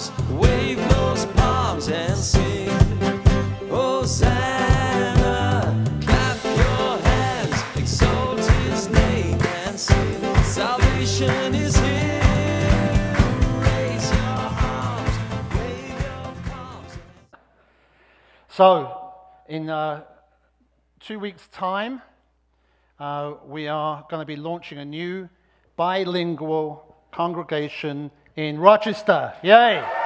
arms, wave those palms and sing. Hosanna, clap your hands, exalt his name and sing. Salvation is here. Raise your arms, wave your palms. So, in uh, two weeks' time, uh, we are going to be launching a new bilingual congregation in Rochester. Yay!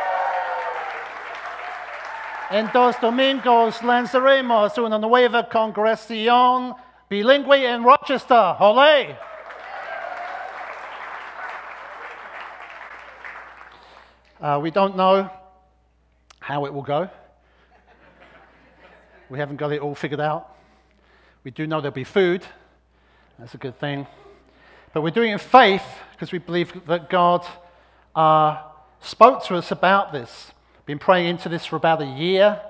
En dos domingos lanzaremos una nueva congregación bilingüe en Rochester. Olé! Uh, we don't know how it will go. We haven't got it all figured out. We do know there'll be food. That's a good thing. But we're doing it in faith because we believe that God uh, spoke to us about this. Been praying into this for about a year.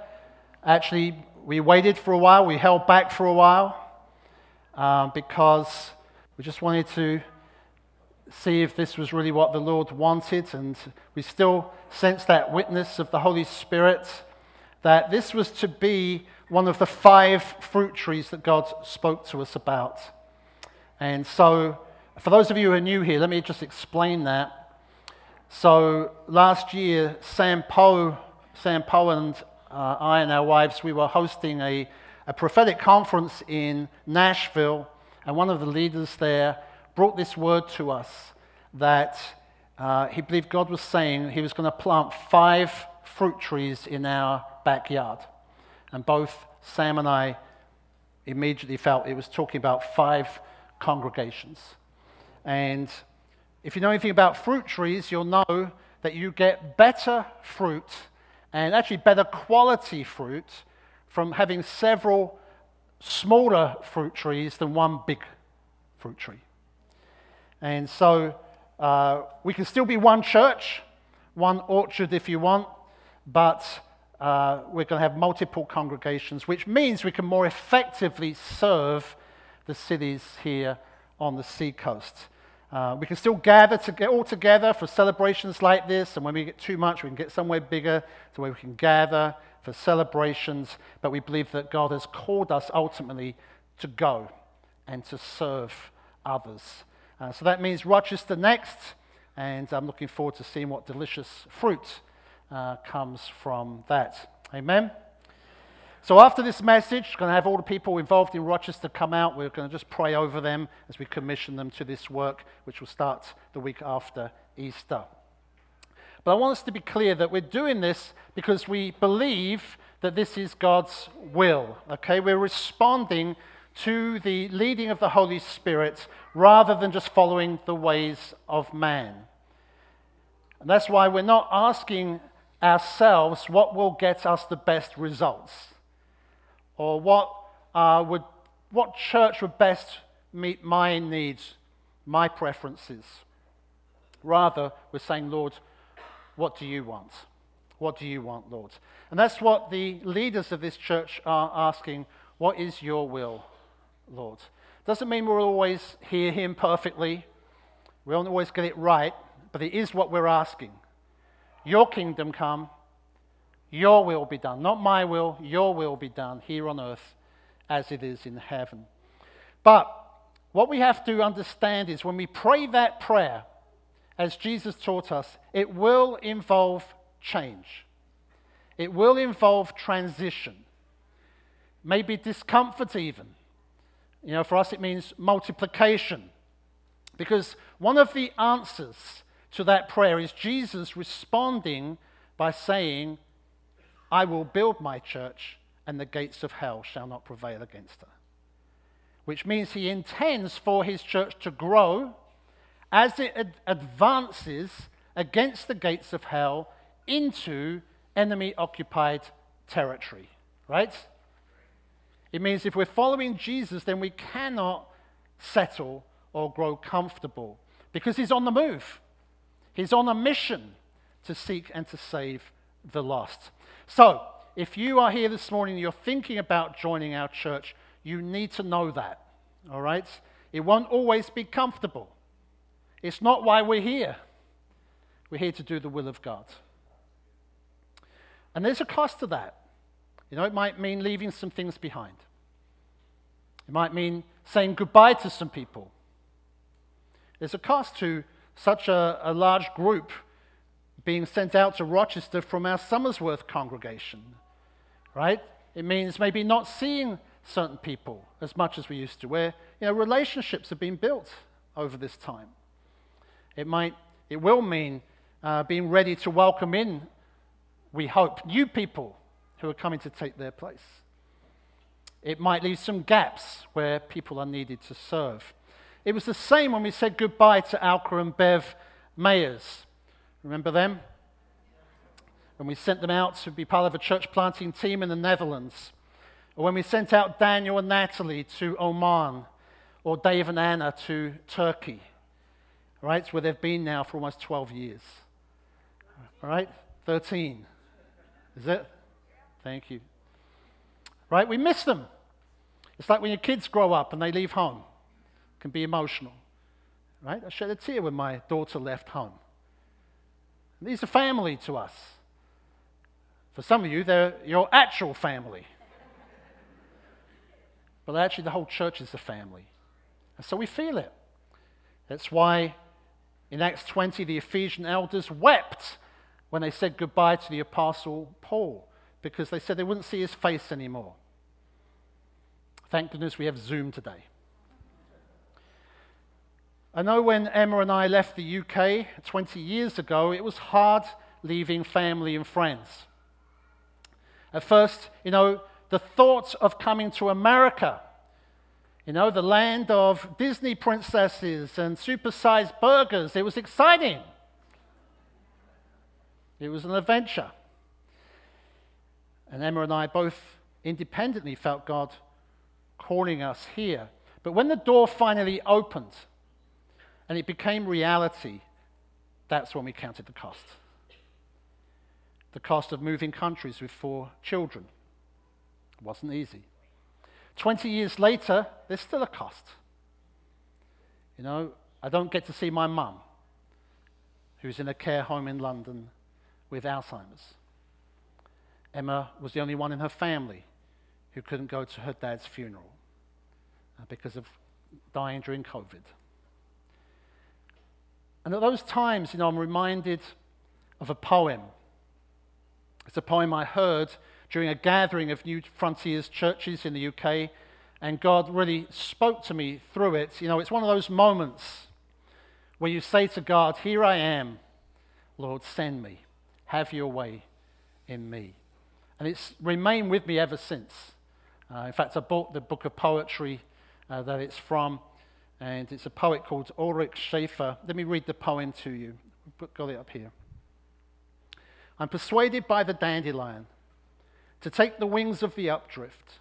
Actually, we waited for a while, we held back for a while um, because we just wanted to see if this was really what the Lord wanted. And we still sense that witness of the Holy Spirit that this was to be one of the five fruit trees that God spoke to us about. And so, for those of you who are new here, let me just explain that. So, last year, Sam Poe, and uh, I and our wives, we were hosting a, a prophetic conference in Nashville, and one of the leaders there brought this word to us that uh, he believed God was saying he was going to plant five fruit trees in our backyard. And both Sam and I immediately felt it was talking about five congregations. And if you know anything about fruit trees, you'll know that you get better fruit and actually better quality fruit from having several smaller fruit trees than one big fruit tree. And so uh, we can still be one church, one orchard if you want, but uh, we're going to have multiple congregations, which means we can more effectively serve the cities here on the seacoast. Uh, we can still gather to get all together for celebrations like this, and when we get too much, we can get somewhere bigger to where we can gather for celebrations. But we believe that God has called us ultimately to go and to serve others. Uh, so that means Rochester next, and I'm looking forward to seeing what delicious fruit uh, comes from that. Amen. So after this message, we're going to have all the people involved in Rochester come out. We're going to just pray over them as we commission them to this work, which will start the week after Easter. But I want us to be clear that we're doing this because we believe that this is God's will. Okay, we're responding to the leading of the Holy Spirit rather than just following the ways of man. And that's why we're not asking ourselves what will get us the best results or what, uh, would, what church would best meet my needs, my preferences. Rather, we're saying, Lord, what do you want? What do you want, Lord? And that's what the leaders of this church are asking. What is your will, Lord? Doesn't mean we'll always hear him perfectly. We won't always get it right, but it is what we're asking. Your kingdom come, your will be done. Not my will, your will be done here on earth as it is in heaven. But what we have to understand is when we pray that prayer, as Jesus taught us, it will involve change. It will involve transition, maybe discomfort, even. You know, for us, it means multiplication. Because one of the answers to that prayer is Jesus responding by saying, I will build my church, and the gates of hell shall not prevail against her. Which means he intends for his church to grow as it ad- advances against the gates of hell into enemy occupied territory, right? It means if we're following Jesus, then we cannot settle or grow comfortable because he's on the move. He's on a mission to seek and to save the lost. So, if you are here this morning and you're thinking about joining our church, you need to know that. All right? It won't always be comfortable. It's not why we're here. We're here to do the will of God. And there's a cost to that. You know, it might mean leaving some things behind. It might mean saying goodbye to some people. There's a cost to such a, a large group being sent out to Rochester from our Somersworth congregation, right? It means maybe not seeing certain people as much as we used to, where you know, relationships have been built over this time. It might, it will mean uh, being ready to welcome in, we hope, new people who are coming to take their place. It might leave some gaps where people are needed to serve. It was the same when we said goodbye to Alka and Bev Mayers. Remember them? When we sent them out to be part of a church planting team in the Netherlands. Or when we sent out Daniel and Natalie to Oman. Or Dave and Anna to Turkey. Right? Where they've been now for almost 12 years. All right? 13. Is it? Thank you. Right? We miss them. It's like when your kids grow up and they leave home. It can be emotional. Right? I shed a tear when my daughter left home. These are family to us. For some of you, they're your actual family. but actually, the whole church is a family. And so we feel it. That's why in Acts 20, the Ephesian elders wept when they said goodbye to the Apostle Paul because they said they wouldn't see his face anymore. Thank goodness we have Zoom today. I know when Emma and I left the UK 20 years ago, it was hard leaving family and friends. At first, you know, the thought of coming to America, you know, the land of Disney princesses and supersized burgers, it was exciting. It was an adventure. And Emma and I both independently felt God calling us here. But when the door finally opened and it became reality, that's when we counted the cost. The cost of moving countries with four children. It wasn't easy. 20 years later, there's still a cost. You know, I don't get to see my mum, who's in a care home in London with Alzheimer's. Emma was the only one in her family who couldn't go to her dad's funeral uh, because of dying during COVID. And at those times, you know, I'm reminded of a poem. It's a poem I heard during a gathering of New Frontiers churches in the UK, and God really spoke to me through it. You know, it's one of those moments where you say to God, Here I am, Lord, send me, have your way in me. And it's remained with me ever since. Uh, in fact, I bought the book of poetry uh, that it's from, and it's a poet called Ulrich Schaffer. Let me read the poem to you. We've Got it up here. I'm persuaded by the dandelion to take the wings of the updrift,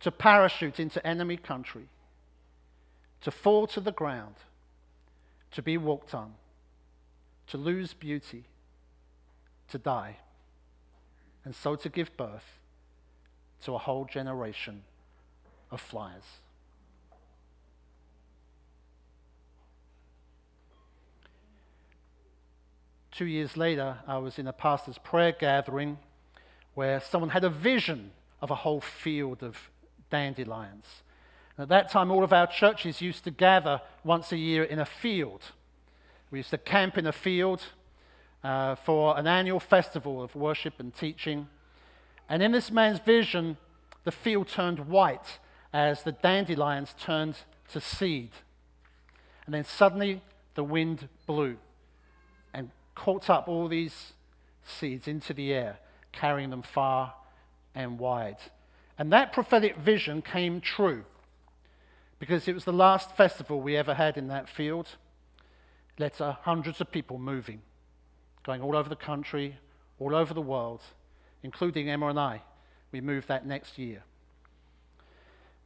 to parachute into enemy country, to fall to the ground, to be walked on, to lose beauty, to die, and so to give birth to a whole generation of flyers. Two years later, I was in a pastor's prayer gathering where someone had a vision of a whole field of dandelions. And at that time, all of our churches used to gather once a year in a field. We used to camp in a field uh, for an annual festival of worship and teaching. And in this man's vision, the field turned white as the dandelions turned to seed. And then suddenly the wind blew caught up all these seeds into the air, carrying them far and wide. And that prophetic vision came true because it was the last festival we ever had in that field. It led to hundreds of people moving, going all over the country, all over the world, including Emma and I. We moved that next year.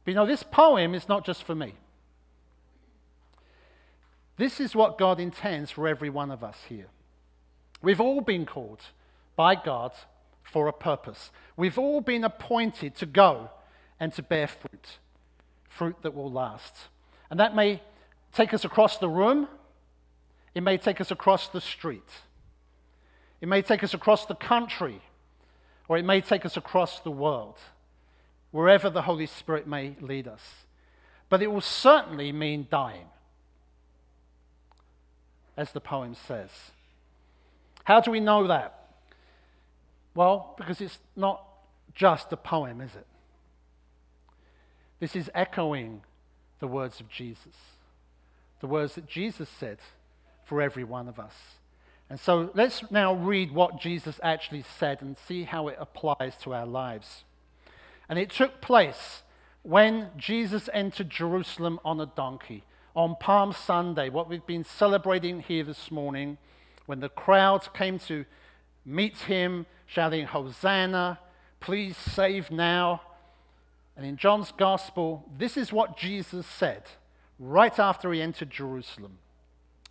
But you know, this poem is not just for me. This is what God intends for every one of us here. We've all been called by God for a purpose. We've all been appointed to go and to bear fruit, fruit that will last. And that may take us across the room, it may take us across the street, it may take us across the country, or it may take us across the world, wherever the Holy Spirit may lead us. But it will certainly mean dying, as the poem says. How do we know that? Well, because it's not just a poem, is it? This is echoing the words of Jesus, the words that Jesus said for every one of us. And so let's now read what Jesus actually said and see how it applies to our lives. And it took place when Jesus entered Jerusalem on a donkey on Palm Sunday, what we've been celebrating here this morning, when the crowds came to meet him, shouting, Hosanna, please save now. And in John's Gospel, this is what Jesus said right after he entered Jerusalem.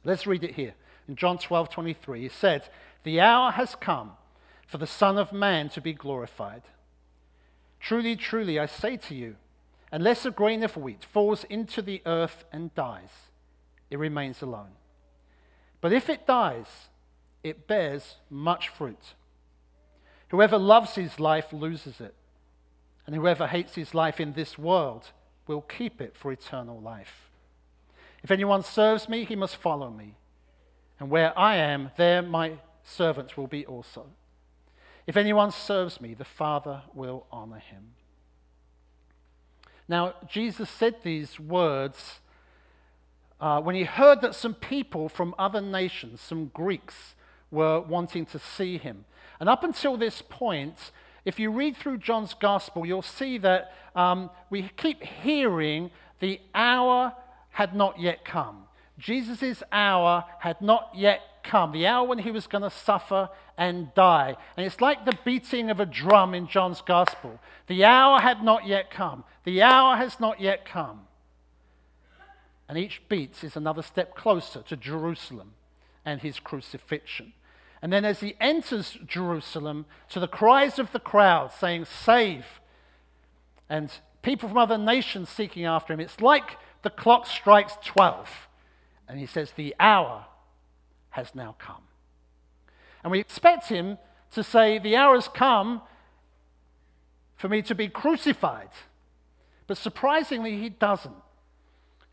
Let's read it here. In John 12 23, he said, The hour has come for the Son of Man to be glorified. Truly, truly, I say to you, unless a grain of wheat falls into the earth and dies, it remains alone. But if it dies, it bears much fruit. Whoever loves his life loses it, and whoever hates his life in this world will keep it for eternal life. If anyone serves me, he must follow me, and where I am, there my servants will be also. If anyone serves me, the Father will honor him. Now, Jesus said these words uh, when he heard that some people from other nations, some Greeks, were wanting to see him. And up until this point, if you read through John's gospel, you'll see that um, we keep hearing the hour had not yet come. Jesus' hour had not yet come, the hour when he was going to suffer and die. And it's like the beating of a drum in John's gospel. The hour had not yet come. The hour has not yet come. And each beat is another step closer to Jerusalem and his crucifixion. And then as he enters Jerusalem, to the cries of the crowd saying, Save, and people from other nations seeking after him, it's like the clock strikes 12. And he says, The hour has now come. And we expect him to say, The hour has come for me to be crucified. But surprisingly, he doesn't.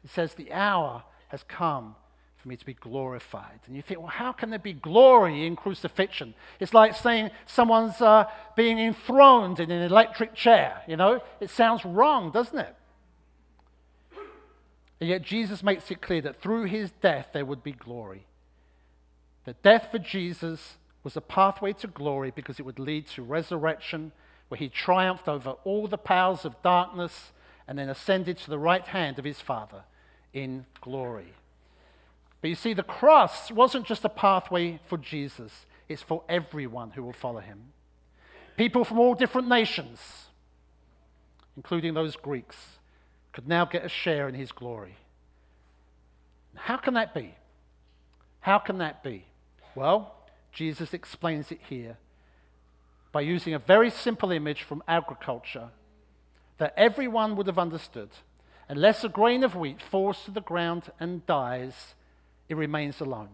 He says, The hour has come for me to be glorified. And you think, well, how can there be glory in crucifixion? It's like saying someone's uh, being enthroned in an electric chair. You know, it sounds wrong, doesn't it? And yet Jesus makes it clear that through his death there would be glory. That death for Jesus was a pathway to glory because it would lead to resurrection, where he triumphed over all the powers of darkness and then ascended to the right hand of his Father in glory. But you see, the cross wasn't just a pathway for Jesus, it's for everyone who will follow him. People from all different nations, including those Greeks, could now get a share in his glory. How can that be? How can that be? Well, Jesus explains it here by using a very simple image from agriculture that everyone would have understood. Unless a grain of wheat falls to the ground and dies, it remains alone.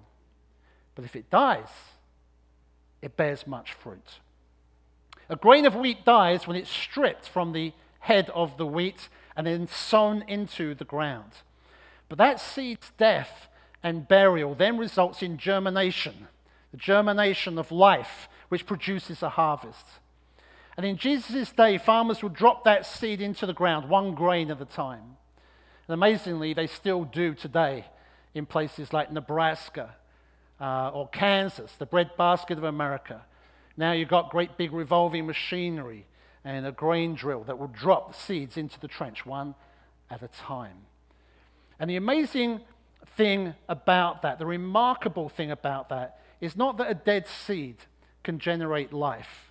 But if it dies, it bears much fruit. A grain of wheat dies when it's stripped from the head of the wheat and then sown into the ground. But that seed's death and burial then results in germination, the germination of life, which produces a harvest. And in Jesus' day, farmers would drop that seed into the ground, one grain at a time. And amazingly, they still do today in places like Nebraska uh, or Kansas, the breadbasket of America. Now you've got great big revolving machinery and a grain drill that will drop the seeds into the trench one at a time. And the amazing thing about that, the remarkable thing about that, is not that a dead seed can generate life,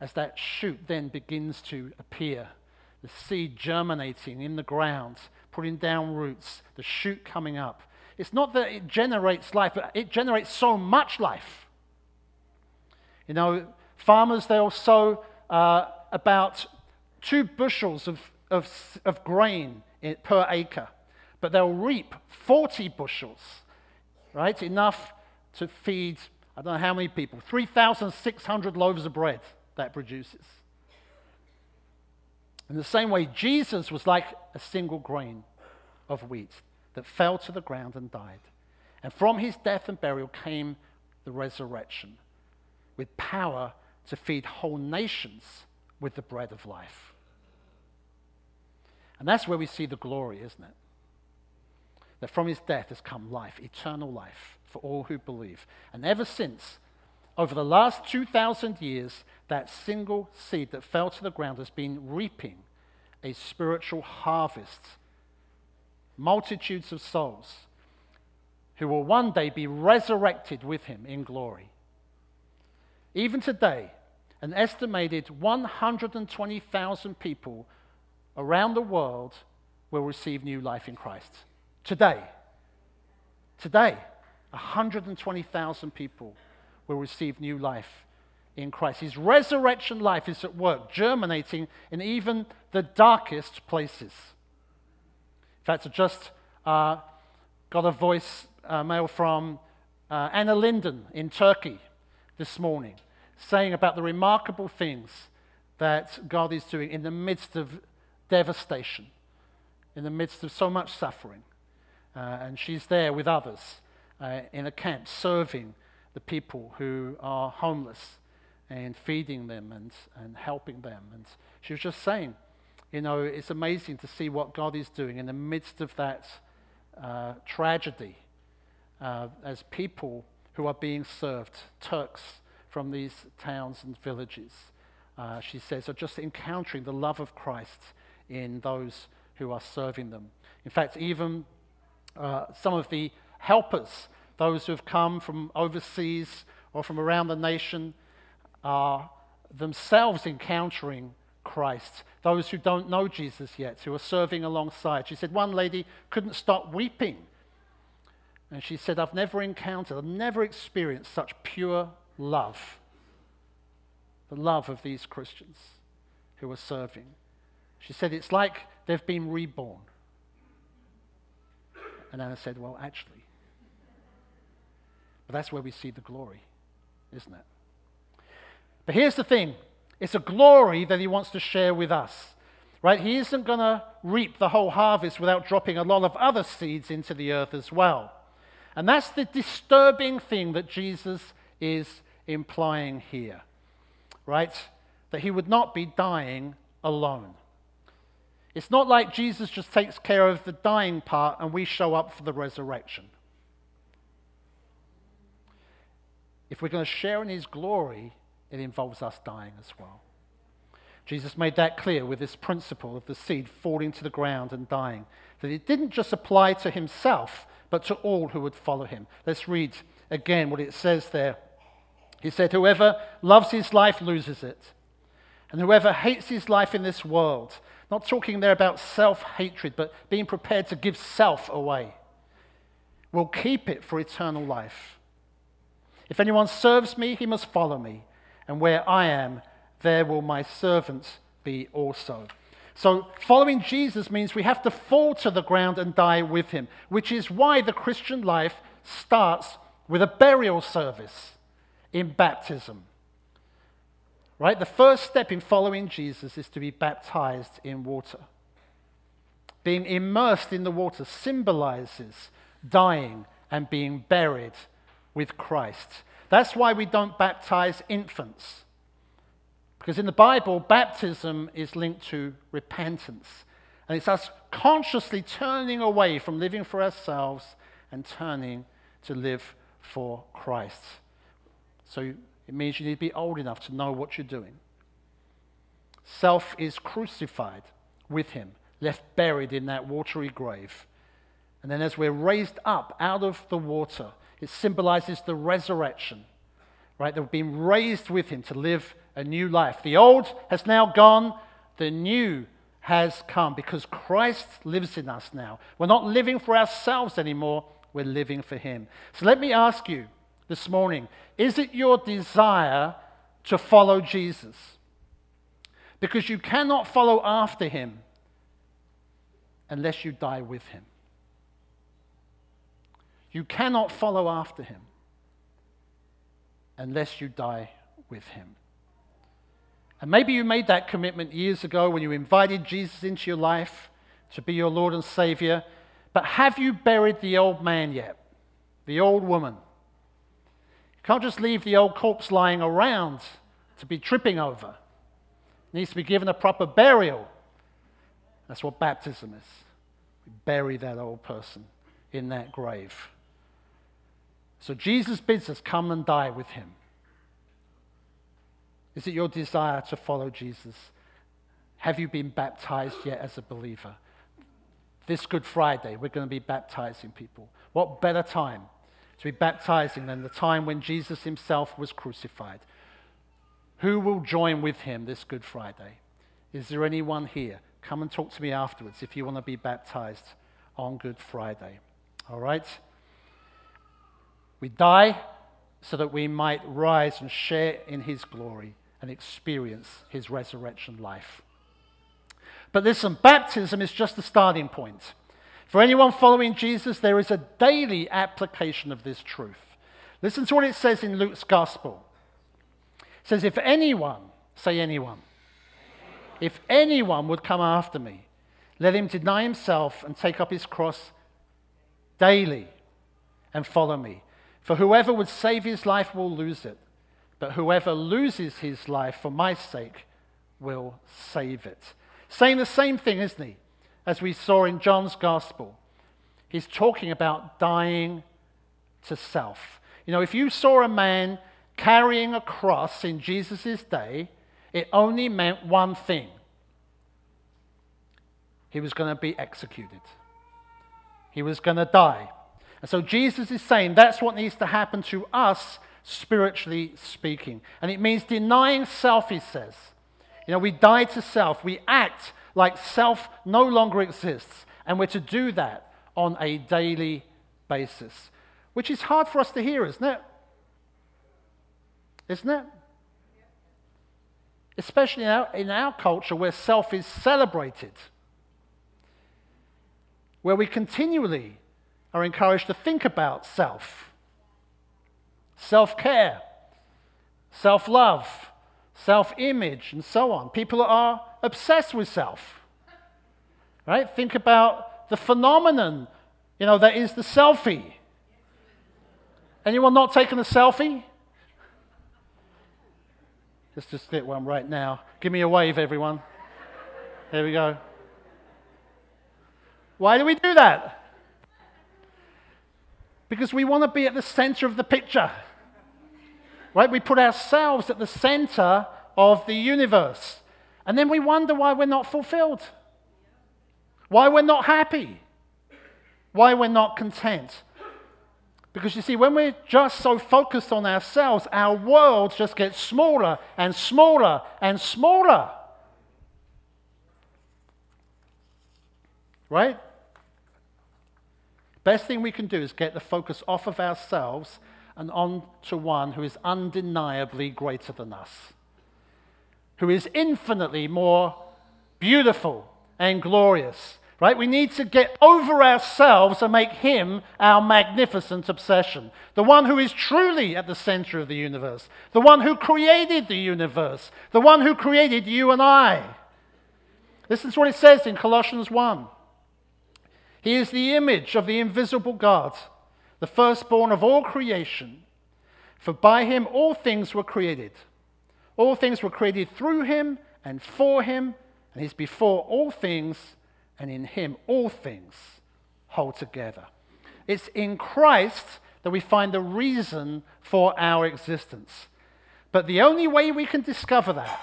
as that shoot then begins to appear, the seed germinating in the ground, putting down roots, the shoot coming up. It's not that it generates life, but it generates so much life. You know, farmers, they'll sow uh, about two bushels of, of, of grain per acre, but they'll reap 40 bushels, right? Enough to feed, I don't know how many people, 3,600 loaves of bread that produces. In the same way, Jesus was like a single grain of wheat that fell to the ground and died. And from his death and burial came the resurrection with power to feed whole nations with the bread of life. And that's where we see the glory, isn't it? That from his death has come life, eternal life for all who believe. And ever since, over the last 2,000 years, that single seed that fell to the ground has been reaping a spiritual harvest. Multitudes of souls who will one day be resurrected with him in glory. Even today, an estimated 120,000 people around the world will receive new life in Christ. Today. Today, 120,000 people will receive new life in Christ. His resurrection life is at work, germinating in even the darkest places. In fact, I just uh, got a voice uh, mail from uh, Anna Linden in Turkey this morning saying about the remarkable things that God is doing in the midst of devastation, in the midst of so much suffering. Uh, and she's there with others uh, in a camp serving the people who are homeless and feeding them and, and helping them. And she was just saying, you know, it's amazing to see what God is doing in the midst of that uh, tragedy uh, as people who are being served, Turks from these towns and villages, uh, she says, are just encountering the love of Christ in those who are serving them. In fact, even uh, some of the helpers, those who have come from overseas or from around the nation, are themselves encountering Christ. Those who don't know Jesus yet, who are serving alongside. She said one lady couldn't stop weeping. And she said, I've never encountered, I've never experienced such pure love. The love of these Christians who are serving. She said, It's like they've been reborn. And Anna said, Well, actually. But that's where we see the glory, isn't it? But here's the thing it's a glory that he wants to share with us. Right? He isn't going to reap the whole harvest without dropping a lot of other seeds into the earth as well. And that's the disturbing thing that Jesus is implying here. Right? That he would not be dying alone. It's not like Jesus just takes care of the dying part and we show up for the resurrection. If we're going to share in his glory, it involves us dying as well. Jesus made that clear with this principle of the seed falling to the ground and dying, that it didn't just apply to himself, but to all who would follow him. Let's read again what it says there. He said, Whoever loves his life loses it, and whoever hates his life in this world, not talking there about self hatred, but being prepared to give self away, will keep it for eternal life. If anyone serves me, he must follow me and where I am, there will my servants be also. So, following Jesus means we have to fall to the ground and die with him, which is why the Christian life starts with a burial service in baptism. Right? The first step in following Jesus is to be baptized in water. Being immersed in the water symbolizes dying and being buried with Christ. That's why we don't baptize infants. Because in the Bible, baptism is linked to repentance. And it's us consciously turning away from living for ourselves and turning to live for Christ. So it means you need to be old enough to know what you're doing. Self is crucified with him, left buried in that watery grave. And then as we're raised up out of the water, it symbolizes the resurrection, right? That we've been raised with him to live a new life. The old has now gone, the new has come because Christ lives in us now. We're not living for ourselves anymore, we're living for him. So let me ask you this morning is it your desire to follow Jesus? Because you cannot follow after him unless you die with him. You cannot follow after him unless you die with him. And maybe you made that commitment years ago when you invited Jesus into your life to be your Lord and Savior. But have you buried the old man yet? The old woman? You can't just leave the old corpse lying around to be tripping over. It needs to be given a proper burial. That's what baptism is. We bury that old person in that grave. So Jesus bids us come and die with him. Is it your desire to follow Jesus? Have you been baptized yet as a believer? This Good Friday, we're going to be baptizing people. What better time to be baptizing than the time when Jesus himself was crucified? Who will join with him this Good Friday? Is there anyone here? Come and talk to me afterwards if you want to be baptized on Good Friday. All right? We die so that we might rise and share in his glory and experience his resurrection life. But listen, baptism is just the starting point. For anyone following Jesus, there is a daily application of this truth. Listen to what it says in Luke's gospel. It says, If anyone, say anyone, if anyone would come after me, let him deny himself and take up his cross daily and follow me. For whoever would save his life will lose it, but whoever loses his life for my sake will save it. Saying the same thing, isn't he? As we saw in John's gospel. He's talking about dying to self. You know, if you saw a man carrying a cross in Jesus' day, it only meant one thing he was going to be executed, he was going to die. And so Jesus is saying that's what needs to happen to us, spiritually speaking. And it means denying self, he says. You know, we die to self, we act like self no longer exists, and we're to do that on a daily basis, which is hard for us to hear, isn't it? Isn't it? Especially in our, in our culture where self is celebrated, where we continually are encouraged to think about self, self care, self love, self image, and so on. People are obsessed with self. Right? Think about the phenomenon, you know, that is the selfie. Anyone not taking a selfie? Let's just get one right now. Give me a wave, everyone. There we go. Why do we do that? Because we want to be at the center of the picture. Right? We put ourselves at the center of the universe. And then we wonder why we're not fulfilled, why we're not happy, why we're not content. Because you see, when we're just so focused on ourselves, our world just gets smaller and smaller and smaller. Right? The best thing we can do is get the focus off of ourselves and on to one who is undeniably greater than us, who is infinitely more beautiful and glorious. Right? We need to get over ourselves and make him our magnificent obsession. The one who is truly at the center of the universe. The one who created the universe. The one who created you and I. Listen to what it says in Colossians 1. He is the image of the invisible God, the firstborn of all creation. For by him all things were created. All things were created through him and for him, and he's before all things, and in him all things hold together. It's in Christ that we find the reason for our existence. But the only way we can discover that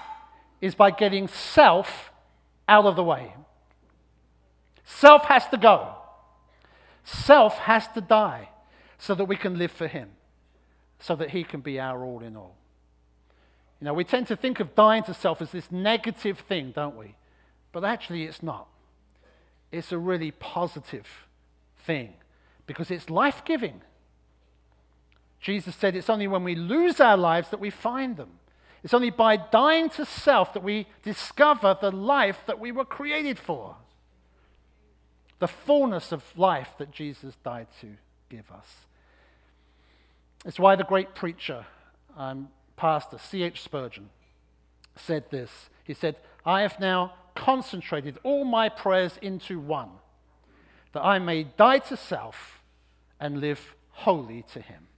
is by getting self out of the way. Self has to go. Self has to die so that we can live for Him, so that He can be our all in all. You know, we tend to think of dying to self as this negative thing, don't we? But actually, it's not. It's a really positive thing because it's life giving. Jesus said it's only when we lose our lives that we find them. It's only by dying to self that we discover the life that we were created for the fullness of life that Jesus died to give us. It's why the great preacher, um, pastor C.H. Spurgeon, said this. He said, I have now concentrated all my prayers into one, that I may die to self and live wholly to Him.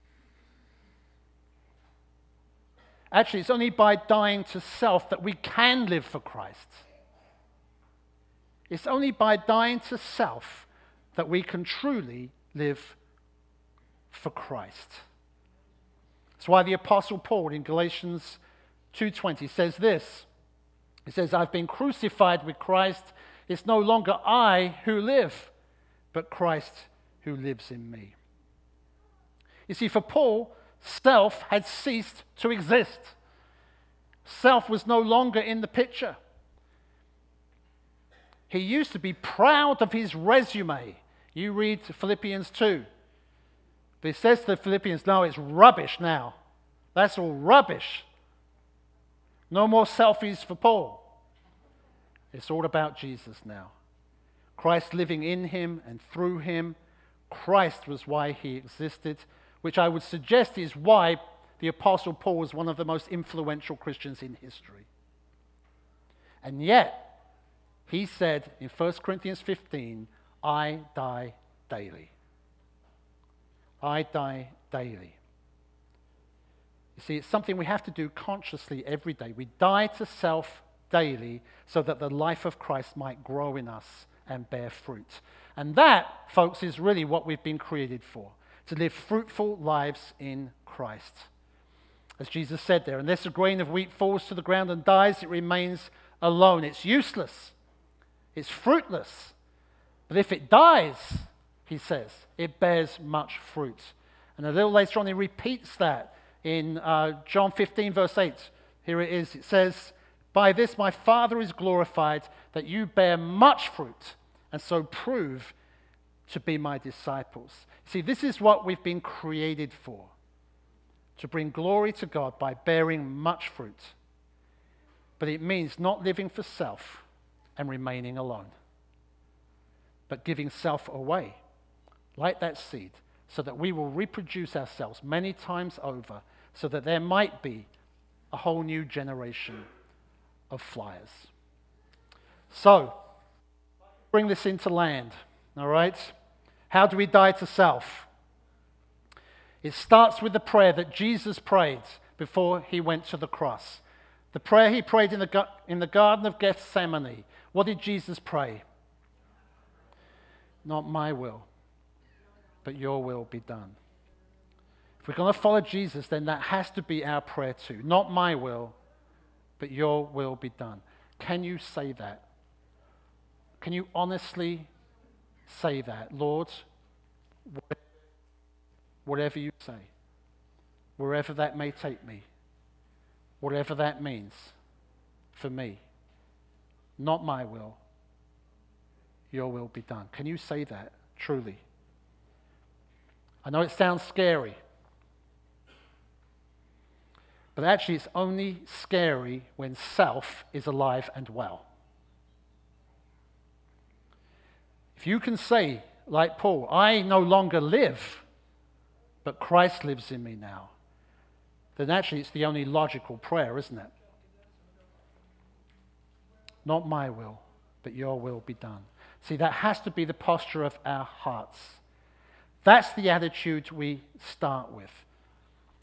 Actually, it's only by dying to self that we can live for Christ. It's only by dying to self that we can truly live for Christ. That's why the apostle Paul in Galatians 2:20 says this. He says, "I've been crucified with Christ. It's no longer I who live, but Christ who lives in me." You see, for Paul, self had ceased to exist. Self was no longer in the picture. He used to be proud of his resume. You read Philippians 2. But he says to the Philippians, no, it's rubbish now. That's all rubbish. No more selfies for Paul. It's all about Jesus now. Christ living in him and through him. Christ was why he existed, which I would suggest is why the Apostle Paul was one of the most influential Christians in history. And yet, he said in 1 Corinthians 15, I die daily. I die daily. You see, it's something we have to do consciously every day. We die to self daily so that the life of Christ might grow in us and bear fruit. And that, folks, is really what we've been created for to live fruitful lives in Christ. As Jesus said there, unless a grain of wheat falls to the ground and dies, it remains alone. It's useless, it's fruitless. But if it dies, he says, it bears much fruit. And a little later on, he repeats that in uh, John 15, verse 8. Here it is. It says, By this my Father is glorified, that you bear much fruit, and so prove to be my disciples. See, this is what we've been created for to bring glory to God by bearing much fruit. But it means not living for self and remaining alone, but giving self away, like that seed, so that we will reproduce ourselves many times over, so that there might be a whole new generation of flyers. So, bring this into land, all right? How do we die to self? It starts with the prayer that Jesus prayed before he went to the cross. The prayer he prayed in the, in the Garden of Gethsemane. What did Jesus pray? Not my will, but your will be done. If we're going to follow Jesus, then that has to be our prayer too. Not my will, but your will be done. Can you say that? Can you honestly say that? Lord, whatever you say, wherever that may take me, whatever that means for me. Not my will, your will be done. Can you say that truly? I know it sounds scary, but actually, it's only scary when self is alive and well. If you can say, like Paul, I no longer live, but Christ lives in me now, then actually it's the only logical prayer, isn't it? Not my will, but your will be done. See, that has to be the posture of our hearts. That's the attitude we start with.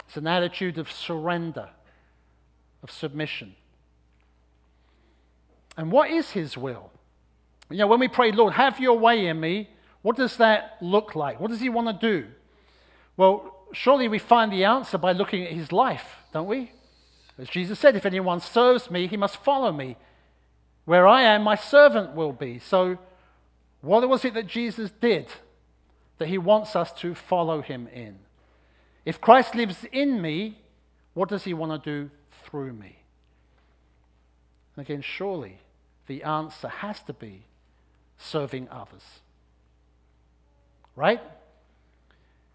It's an attitude of surrender, of submission. And what is His will? You know, when we pray, Lord, have your way in me, what does that look like? What does He want to do? Well, surely we find the answer by looking at his life, don't we? As Jesus said, if anyone serves me, he must follow me. Where I am, my servant will be. So, what was it that Jesus did that he wants us to follow him in? If Christ lives in me, what does he want to do through me? And again, surely the answer has to be serving others. Right?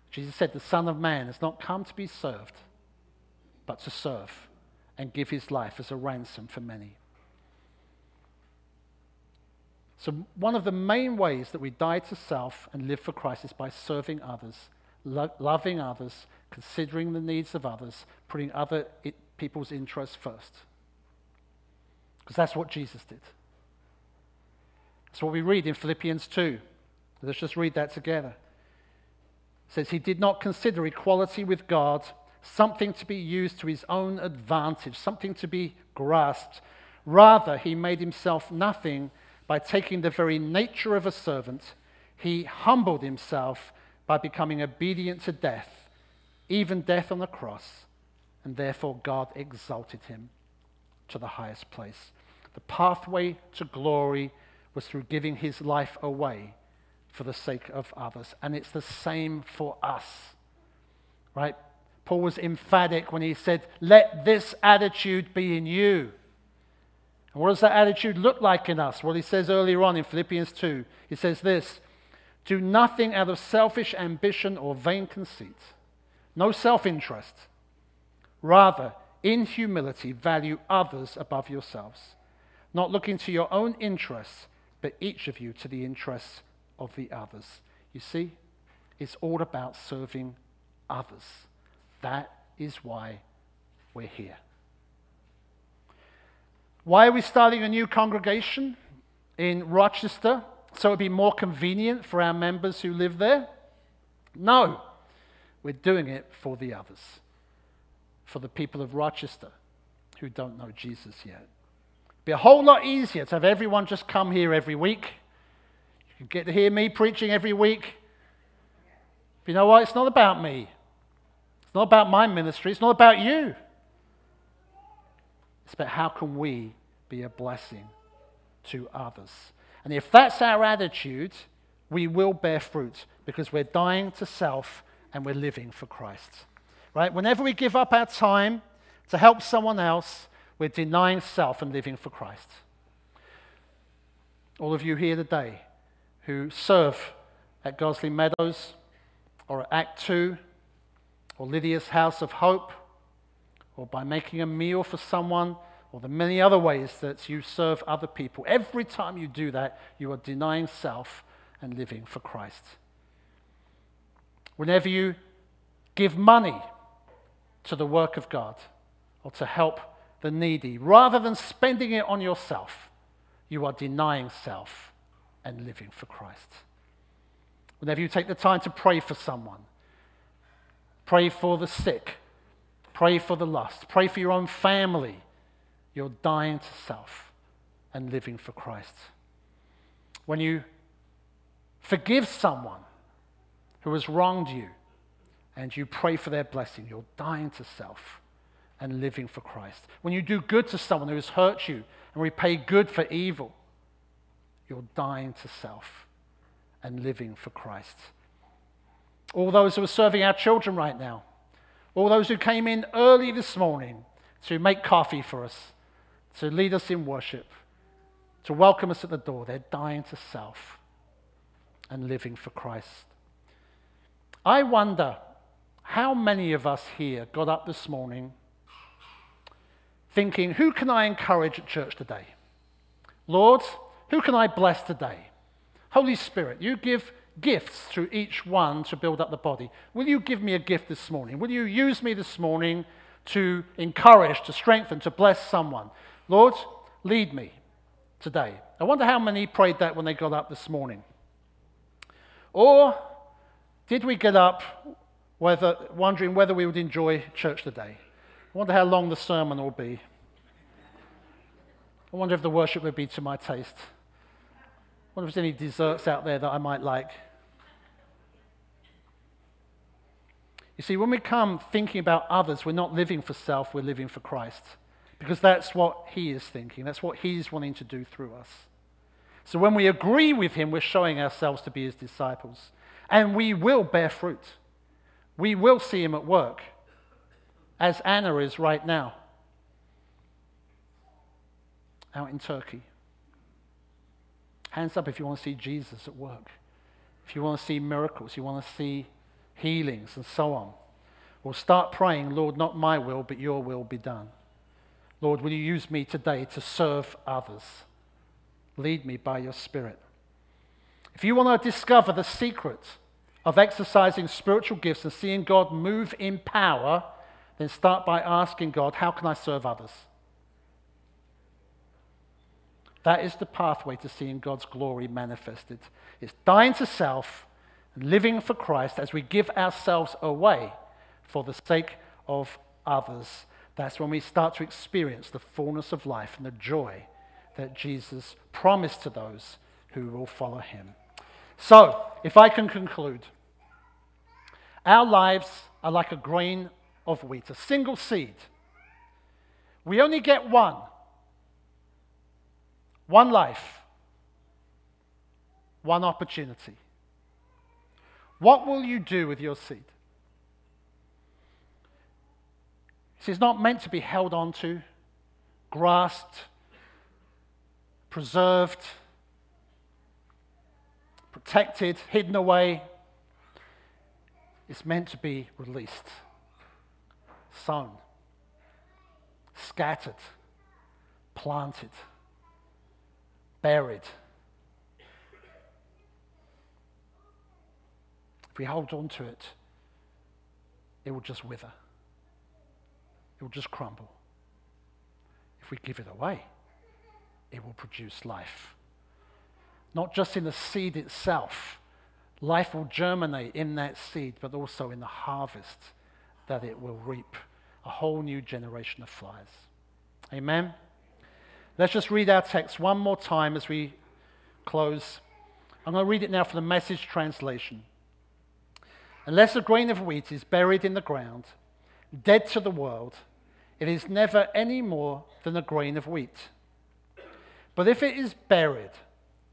Jesus said, The Son of Man has not come to be served, but to serve and give his life as a ransom for many. So, one of the main ways that we die to self and live for Christ is by serving others, lo- loving others, considering the needs of others, putting other people's interests first. Because that's what Jesus did. That's what we read in Philippians 2. Let's just read that together. It says, He did not consider equality with God something to be used to his own advantage, something to be grasped. Rather, he made himself nothing by taking the very nature of a servant. He humbled himself by becoming obedient to death, even death on the cross, and therefore God exalted him to the highest place. The pathway to glory was through giving his life away for the sake of others. And it's the same for us, right? Paul was emphatic when he said, Let this attitude be in you. And what does that attitude look like in us? Well, he says earlier on in Philippians 2, he says this Do nothing out of selfish ambition or vain conceit, no self interest. Rather, in humility, value others above yourselves, not looking to your own interests, but each of you to the interests of the others. You see, it's all about serving others. That is why we're here. Why are we starting a new congregation in Rochester? So it'd be more convenient for our members who live there? No, we're doing it for the others, for the people of Rochester who don't know Jesus yet. It'd be a whole lot easier to have everyone just come here every week. You can get to hear me preaching every week. But you know what? It's not about me. It's not about my ministry. It's not about you. It's about how can we be a blessing to others. And if that's our attitude, we will bear fruit because we're dying to self and we're living for Christ. Right? Whenever we give up our time to help someone else, we're denying self and living for Christ. All of you here today who serve at Gosley Meadows or at Act 2 or Lydia's House of Hope, or by making a meal for someone, or the many other ways that you serve other people. Every time you do that, you are denying self and living for Christ. Whenever you give money to the work of God or to help the needy, rather than spending it on yourself, you are denying self and living for Christ. Whenever you take the time to pray for someone, Pray for the sick. Pray for the lost. Pray for your own family. You're dying to self and living for Christ. When you forgive someone who has wronged you and you pray for their blessing, you're dying to self and living for Christ. When you do good to someone who has hurt you and repay good for evil, you're dying to self and living for Christ all those who are serving our children right now, all those who came in early this morning to make coffee for us, to lead us in worship, to welcome us at the door. They're dying to self and living for Christ. I wonder how many of us here got up this morning thinking, who can I encourage at church today? Lord, who can I bless today? Holy Spirit, you give gifts through each one to build up the body. Will you give me a gift this morning? Will you use me this morning to encourage, to strengthen, to bless someone? Lord, lead me today. I wonder how many prayed that when they got up this morning. Or did we get up whether, wondering whether we would enjoy church today? I wonder how long the sermon will be. I wonder if the worship would be to my taste. Wonder if there's any desserts out there that I might like. You see, when we come thinking about others, we're not living for self, we're living for Christ. Because that's what He is thinking, that's what He's wanting to do through us. So when we agree with Him, we're showing ourselves to be His disciples. And we will bear fruit. We will see Him at work, as Anna is right now, out in Turkey. Hands up if you want to see Jesus at work. If you want to see miracles, you want to see healings and so on. Well, start praying, Lord, not my will, but your will be done. Lord, will you use me today to serve others? Lead me by your Spirit. If you want to discover the secret of exercising spiritual gifts and seeing God move in power, then start by asking God, How can I serve others? That is the pathway to seeing God's glory manifested. It's dying to self living for Christ as we give ourselves away for the sake of others. That's when we start to experience the fullness of life and the joy that Jesus promised to those who will follow him. So, if I can conclude, our lives are like a grain of wheat, a single seed. We only get one, one life, one opportunity. What will you do with your seed? See, it's not meant to be held onto, grasped, preserved, protected, hidden away. It's meant to be released, sown, scattered, planted, buried. If we hold on to it, it will just wither. It will just crumble. If we give it away, it will produce life. Not just in the seed itself, life will germinate in that seed, but also in the harvest that it will reap a whole new generation of flies. Amen? Let's just read our text one more time as we close. I'm going to read it now from the message translation. Unless a grain of wheat is buried in the ground, dead to the world, it is never any more than a grain of wheat. But if it is buried,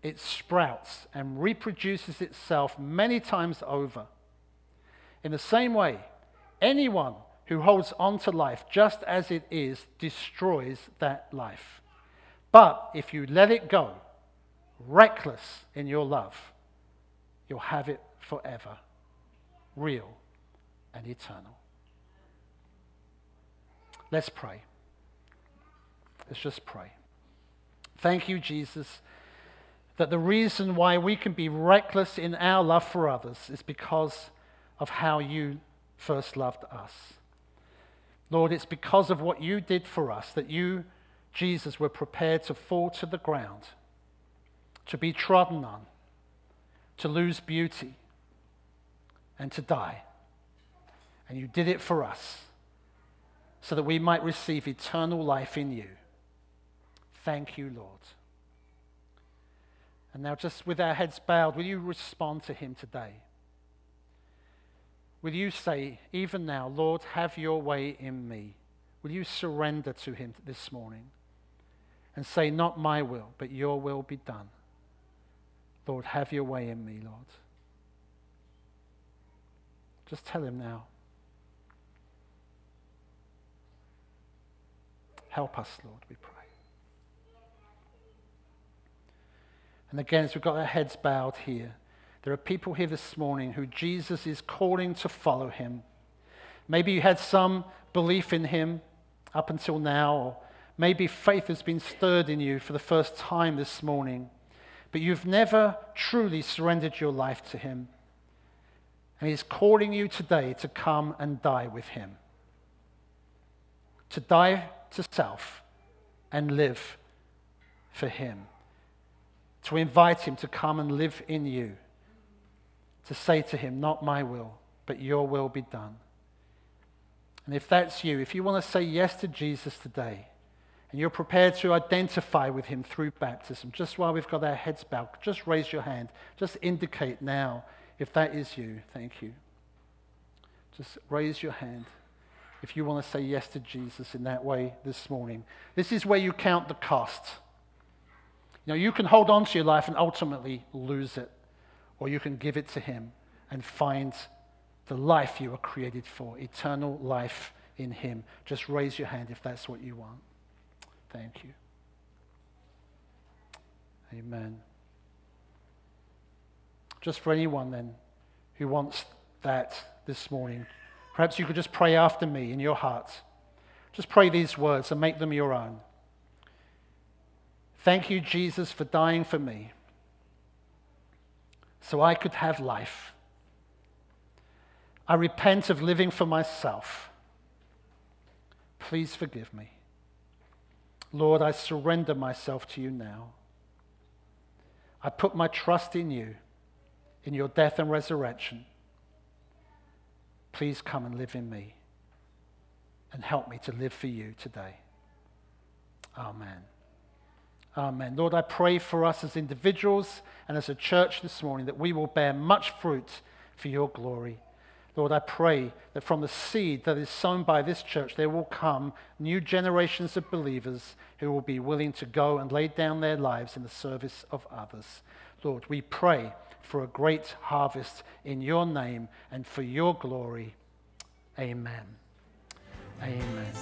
it sprouts and reproduces itself many times over. In the same way, anyone who holds on to life just as it is destroys that life. But if you let it go, reckless in your love, you'll have it forever, real and eternal. Let's pray. Let's just pray. Thank you, Jesus, that the reason why we can be reckless in our love for others is because of how you first loved us. Lord, it's because of what you did for us that you, Jesus, were prepared to fall to the ground, to be trodden on, to lose beauty, and to die. And you did it for us so that we might receive eternal life in you. Thank you, Lord. And now, just with our heads bowed, will you respond to him today? Will you say, even now, Lord, have your way in me? Will you surrender to him this morning and say, Not my will, but your will be done? Lord, have your way in me, Lord. Just tell him now. Help us, Lord, we pray. And again, as we've got our heads bowed here, there are people here this morning who Jesus is calling to follow him. Maybe you had some belief in him up until now, or maybe faith has been stirred in you for the first time this morning, but you've never truly surrendered your life to him. And he's calling you today to come and die with him, to die to self and live for him to invite him to come and live in you, to say to him, Not my will, but your will be done. And if that's you, if you want to say yes to Jesus today, and you're prepared to identify with him through baptism, just while we've got our heads bowed, just raise your hand. Just indicate now if that is you. Thank you. Just raise your hand if you want to say yes to Jesus in that way this morning. This is where you count the cost. You know, you can hold on to your life and ultimately lose it, or you can give it to Him and find the life you were created for, eternal life in Him. Just raise your hand if that's what you want. Thank you. Amen. Just for anyone then who wants that this morning, perhaps you could just pray after me in your heart. Just pray these words and make them your own. Thank you, Jesus, for dying for me so I could have life. I repent of living for myself. Please forgive me. Lord, I surrender myself to you now. I put my trust in you, in your death and resurrection. Please come and live in me and help me to live for you today. Amen. Amen. Lord, I pray for us as individuals and as a church this morning that we will bear much fruit for your glory. Lord, I pray that from the seed that is sown by this church, there will come new generations of believers who will be willing to go and lay down their lives in the service of others. Lord, we pray for a great harvest in your name and for your glory. Amen. Amen.